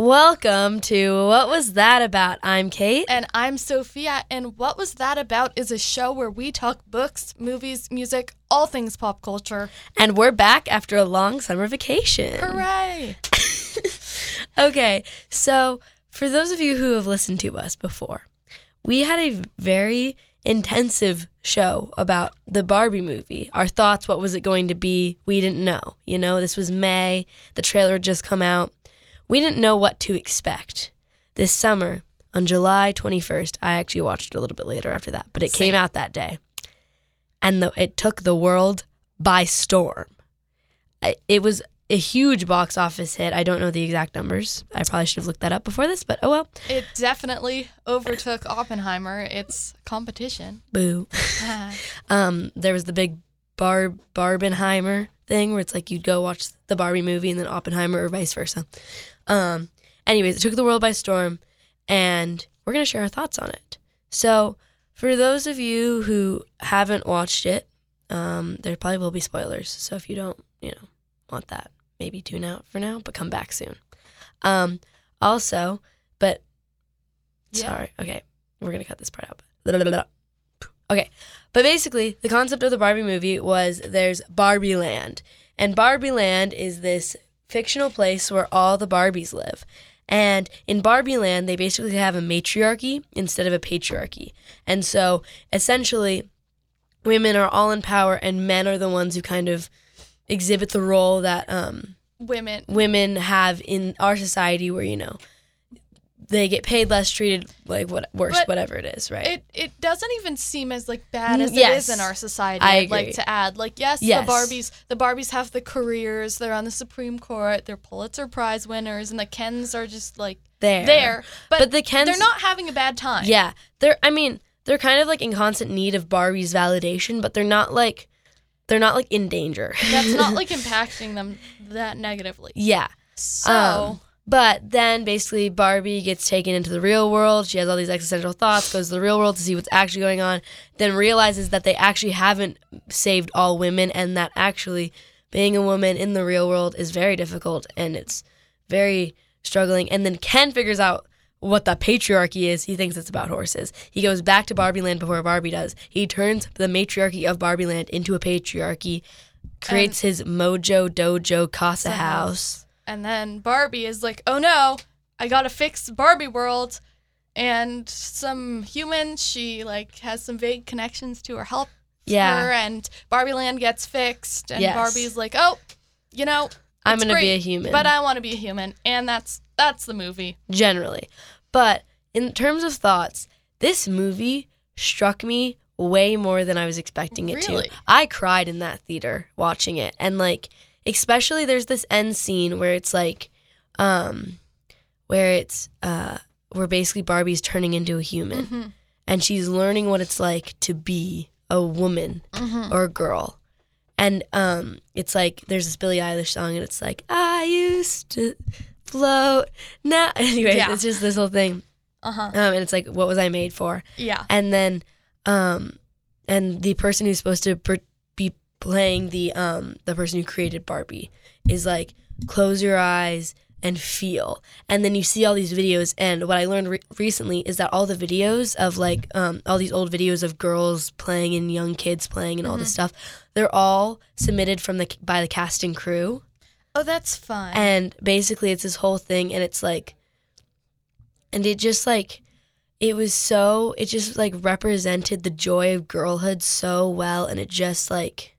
Welcome to What Was That About? I'm Kate. And I'm Sophia, and What Was That About is a show where we talk books, movies, music, all things pop culture. And we're back after a long summer vacation. Hooray! okay, so for those of you who have listened to us before, we had a very intensive show about the Barbie movie. Our thoughts, what was it going to be? We didn't know. You know, this was May, the trailer had just come out. We didn't know what to expect. This summer, on July 21st, I actually watched it a little bit later after that, but it came out that day. And the, it took the world by storm. It was a huge box office hit. I don't know the exact numbers. I probably should have looked that up before this, but oh well. It definitely overtook Oppenheimer. It's competition. Boo. um, there was the big Bar Barbenheimer thing where it's like you'd go watch the Barbie movie and then Oppenheimer or vice versa. Um, anyways, it took the world by storm, and we're gonna share our thoughts on it. So, for those of you who haven't watched it, um, there probably will be spoilers. So if you don't, you know, want that, maybe tune out for now, but come back soon. Um, also, but Yeah. sorry, okay, we're gonna cut this part out. Okay, but basically, the concept of the Barbie movie was there's Barbie Land, and Barbie Land is this fictional place where all the Barbies live. And in Barbie Land, they basically have a matriarchy instead of a patriarchy. And so essentially, women are all in power, and men are the ones who kind of exhibit the role that um, Women. women have in our society, where you know they get paid less, treated like what worse, But whatever it is, right? It it doesn't even seem as like bad as Mm, yes. it is in our society. I would like agree. to add, like yes, Yes. the Barbies, the Barbies have the careers. They're on the Supreme Court. They're Pulitzer Prize winners, and the Kens are just like there, there. But, But the Kens- they're not having a bad time. Yeah, they're. I mean, they're kind of like in constant need of Barbie's validation, but they're not like they're not like in danger. that's not like impacting them that negatively. yeah. So Um, but then basically Barbie gets taken into the real world. She has all these existential thoughts, goes to the real world to see what's actually going on, then realizes that they actually haven't saved all women and that actually being a woman in the real world is very difficult and it's very struggling. And then Ken figures out what the patriarchy is. He thinks it's about horses. He goes back to Barbie Land before Barbie does. He turns the matriarchy of Barbie Land into a patriarchy, creates um, his Mojo Dojo Casa house. And then Barbie is like, oh no, I gotta fix Barbie world. And some human, she like has some vague connections to her help Yeah. her, and Barbie Land gets fixed, and Yes. Barbie's like, oh, you know, I'm gonna be a human. but I want to be a human, and that's that's the movie. generally. But in terms of thoughts, this movie struck me way more than I was expecting it Really? to. I cried in that theater watching it. And like especially there's this end scene where it's like um where it's uh where basically Barbie's turning into a human Mm-hmm. and she's learning what it's like to be a woman Mm-hmm. or a girl. And um it's like there's this Billie Eilish song and it's like I used to float now anyway Yeah. it's just this whole thing Uh huh. um, and it's like what was i made for Yeah. and then um and the person who's supposed to be playing the um the person who created barbie is like close your eyes and feel. And then you see all these videos and what i learned re- recently is that all the videos of like um all these old videos of girls playing and young kids playing and all this stuff they're all submitted from the by the cast and crew. Oh, that's fun. and basically it's this whole thing and it's like and it just like it was so it just like represented the joy of girlhood so well and it just like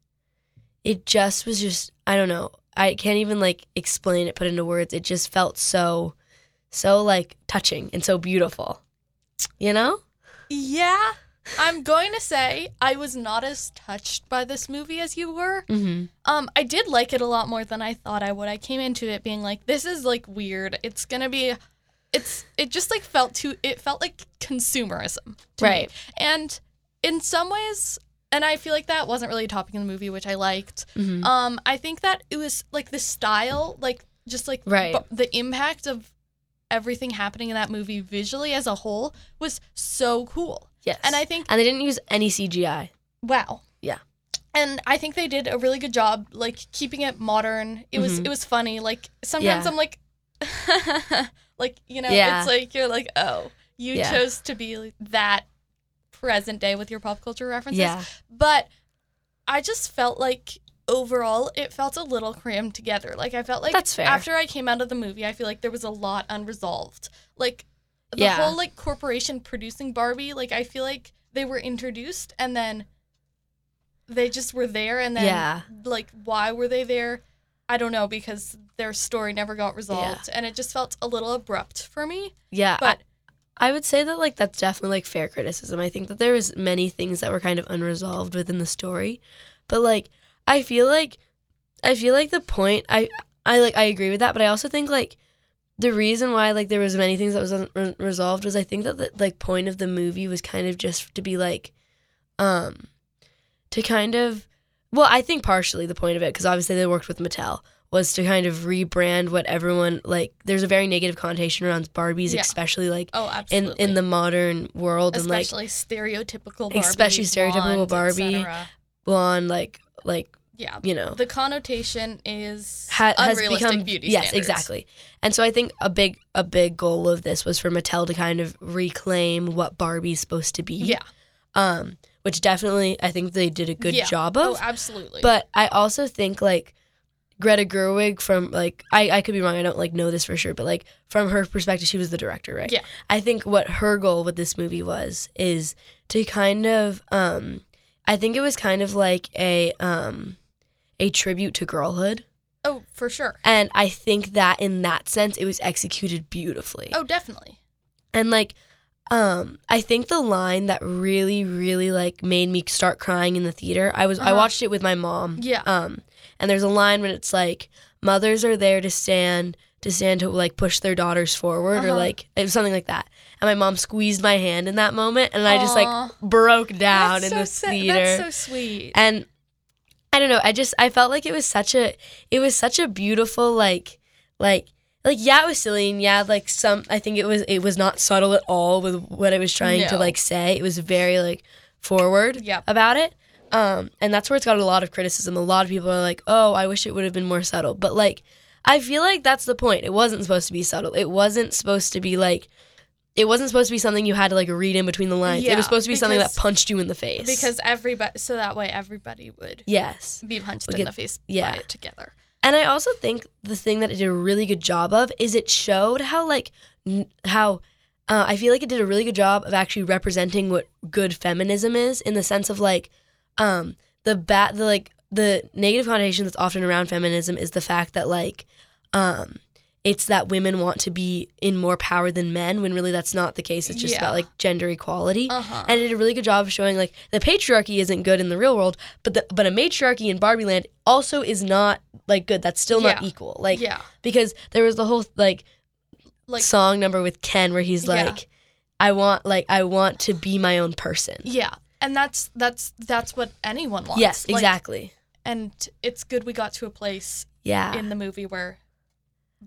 it just was just i don't know i can't even like explain it put into words it just felt so so like touching and so beautiful you know yeah, I'm going to say I was not as touched by this movie as you were. mm-hmm. Um, I did like it a lot more than I thought I would. I came into it being like, this is like weird. It's gonna be, it's it just like felt too. It felt like consumerism, to me. Right. And in some ways, and I feel like that wasn't really a topic in the movie, which I liked. Mhm. Um, I think that it was like the style, like just like Right. bu- the impact of everything happening in that movie visually as a whole was so cool. yes And I think and they didn't use any cgi wow Yeah. and i think they did a really good job like keeping it modern it was Mhm. it was funny like sometimes Yeah. i'm like Like, you know, Yeah. it's like you're like, oh, you Yeah. chose to be that present day with your pop culture references. Yeah. But I just felt like overall it felt a little crammed together. Like I felt like That's fair. after I came out of the movie, I feel like there was a lot unresolved. Like the Yeah. whole like corporation producing Barbie, like I feel like they were introduced and then they just were there and then Yeah. like why were they there? I don't know because their story never got resolved and it just felt a little abrupt for me. Yeah. But I would say that like that's definitely like fair criticism. I think that there was many things that were kind of unresolved within the story. But like I feel like I feel like the point I I like I agree with that, but I also think like the reason why like there was many things that was unresolved was I think that the like point of the movie was kind of just to be like um to kind of well, I think partially the point of it because obviously they worked with Mattel was to kind of rebrand what everyone like there's a very negative connotation around Barbies Yeah. especially like oh, in absolutely. in the modern world and like stereotypical Barbie, Especially stereotypical blonde, Barbie. blonde like like Yeah. you know The connotation is ha- has unrealistic become beauty yes standards. exactly and so i think a big a big goal of this was for mattel to kind of reclaim what barbie's supposed to be Yeah. um which definitely i think they did a good Yeah. job Oh, of absolutely. but i also think like greta gerwig from like I, I could be wrong i don't like know this for sure but like from her perspective she was the director right Yeah. i think what her goal with this movie was is to kind of um i think it was kind of like a um a tribute to girlhood oh, for sure. and I think that in that sense, it was executed beautifully. Oh, definitely. And like, um, I think the line that really, really like made me start crying in the theater. I was I Uh-huh. watched it with my mom. Yeah. Um, and there's a line when it's like, mothers are there to stand to stand to like push their daughters forward or Uh-huh. like it was something like that. And my mom squeezed my hand in that moment, and I just like broke down That's in so the sa- theater That's so sweet. and i don't know i just i felt like it was such a it was such a beautiful like like like yeah it was silly and yeah like some i think it was it was not subtle at all with what i was trying to like say it was very like forward Yep. about it um and that's where it's got a lot of criticism a lot of people are like oh i wish it would have been more subtle but like i feel like that's the point it wasn't supposed to be subtle it wasn't supposed to be like it wasn't supposed to be something you had to like read in between the lines. it was supposed to be something that punched you in the face. because everybody, so that way everybody would yes, be punched in get- the face yeah. by it together. And I also think the thing that it did a really good job of is it showed how like how uh, I feel like it did a really good job of actually representing what good feminism is in the sense of like um the bat the like the negative connotation that's often around feminism is the fact that like um it's that women want to be in more power than men when really that's not the case it's just Yeah. about like gender equality Uh huh. and it did a really good job of showing like the patriarchy isn't good in the real world, but the, but a matriarchy in Barbie Land also is not like good. That's still not Yeah. equal. Like yeah. because there was the whole like, Like song number with Ken where he's Yeah. like, I want like I want to be my own person. yeah. And that's that's that's what anyone wants. Yes, Like, exactly. and it's good we got to a place yeah. in the movie where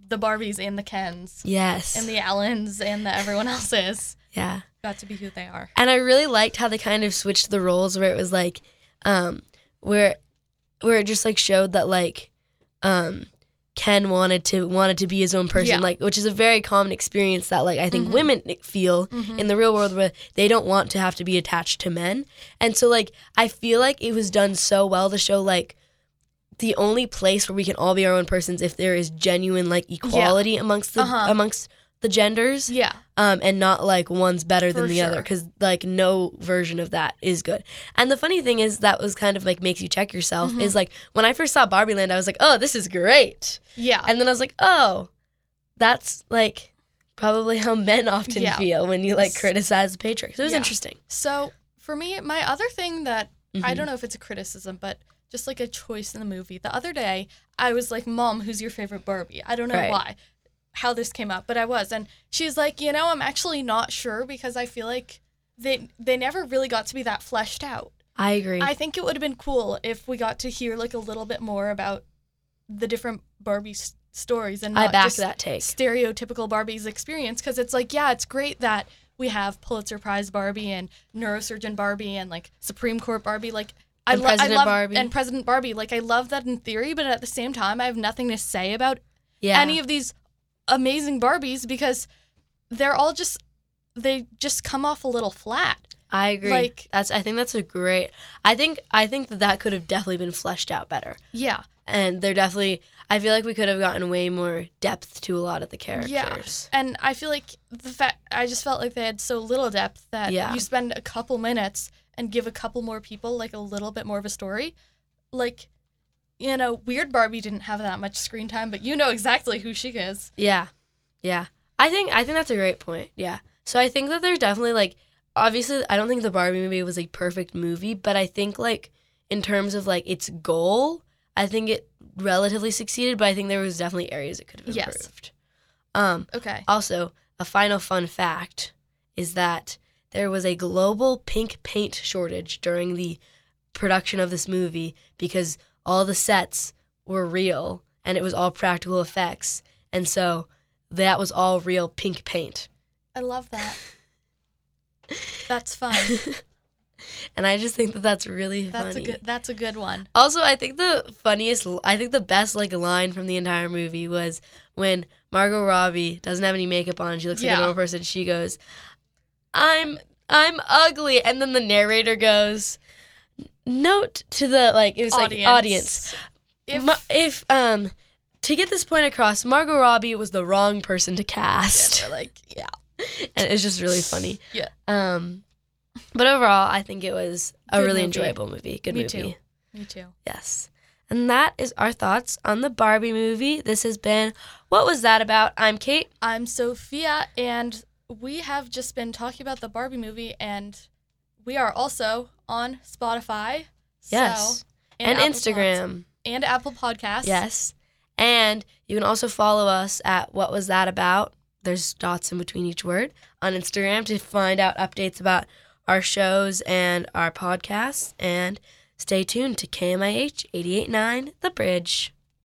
the Barbies and the Kens yes. and the Allans and the everyone else's yeah. got to be who they are. And I really liked how they kind of switched the roles where it was like, um, where where it just like showed that like, um, Ken wanted to wanted to be his own person, Yeah. like which is a very common experience that like I think Mhm. women feel Mhm. in the real world where they don't want to have to be attached to men. And so like I feel like it was done so well to show like the only place where we can all be our own persons if there is genuine like equality amongst the Uh-huh. amongst the genders Yeah. um, and not like one's better than For the other because like no version of that is good. And the funny thing is that was kind of like makes you check yourself Mhm. is like when I first saw Barbie Land, I was like, oh, this is great, Yeah. and then I was like, oh, that's like probably how men often Yeah. feel when you like criticize the patriarchy. So it was Yeah. interesting. so for me, my other thing that I Mhm. don't know if it's a criticism, but just like a choice in the movie. The other day, I was like, "Mom, who's your favorite Barbie?" I don't know Right. why, how this came up, but I was, and she's like, "You know, I'm actually not sure because I feel like they they never really got to be that fleshed out. I agree. I think it would have been cool if we got to hear like a little bit more about the different Barbie s- stories and I not just that take. stereotypical Barbie's experience because it's like, yeah, it's great that we have Pulitzer Prize Barbie and neurosurgeon Barbie and like Supreme Court Barbie. Like, I, lo- I love Barbie. and President Barbie. Like, I love that in theory, but at the same time, I have nothing to say about Yeah. any of these amazing Barbies because they're all just they just come off a little flat. I agree. Like- that's I think that's a great. I think I think that that could have definitely been fleshed out better. Yeah. And they're definitely. I feel like we could have gotten way more depth to a lot of the characters. Yeah. And I feel like the fact I just felt like they had so little depth that Yeah. you spend a couple minutes and give a couple more people like a little bit more of a story. Like, you know, Weird Barbie didn't have that much screen time, but you know exactly who she is. Yeah. Yeah. I think I think that's a great point. Yeah. So I think that there's definitely like obviously I don't think the Barbie movie was a perfect movie, but I think like in terms of like its goal, I think it relatively succeeded, but I think there was definitely areas it could have Yes. improved. Um Okay. also, a final fun fact is that there was a global pink paint shortage during the production of this movie because all the sets were real and it was all practical effects. And so that was all real pink paint. I love that. That's fun. and I just think that that's really That's funny. a good that's a good one. Also, I think the funniest, I think the best like line from the entire movie was when Margot Robbie doesn't have any makeup on. She looks like a normal person. She goes, "I'm I'm ugly," and then the narrator goes, "Note to the like it was like audience If, Ma- if um to get this point across, Margot Robbie was the wrong person to cast, they're like, yeah. and it's just really funny. Yeah. Um, but overall, I think it was a Good really movie. enjoyable movie. Good Me movie. too. Me too. Yes. And that is our thoughts on the Barbie movie. This has been What Was That About? I'm Kate. I'm Sophia, and we have just been talking about the Barbie movie, and we are also on Spotify. Yes. So, And, Apple Instagram. Pods- and Apple Podcasts. Yes. And you can also follow us at What Was That About? There's dots in between each word on Instagram to find out updates about our shows and our podcasts. And stay tuned to KMIH 889 The Bridge.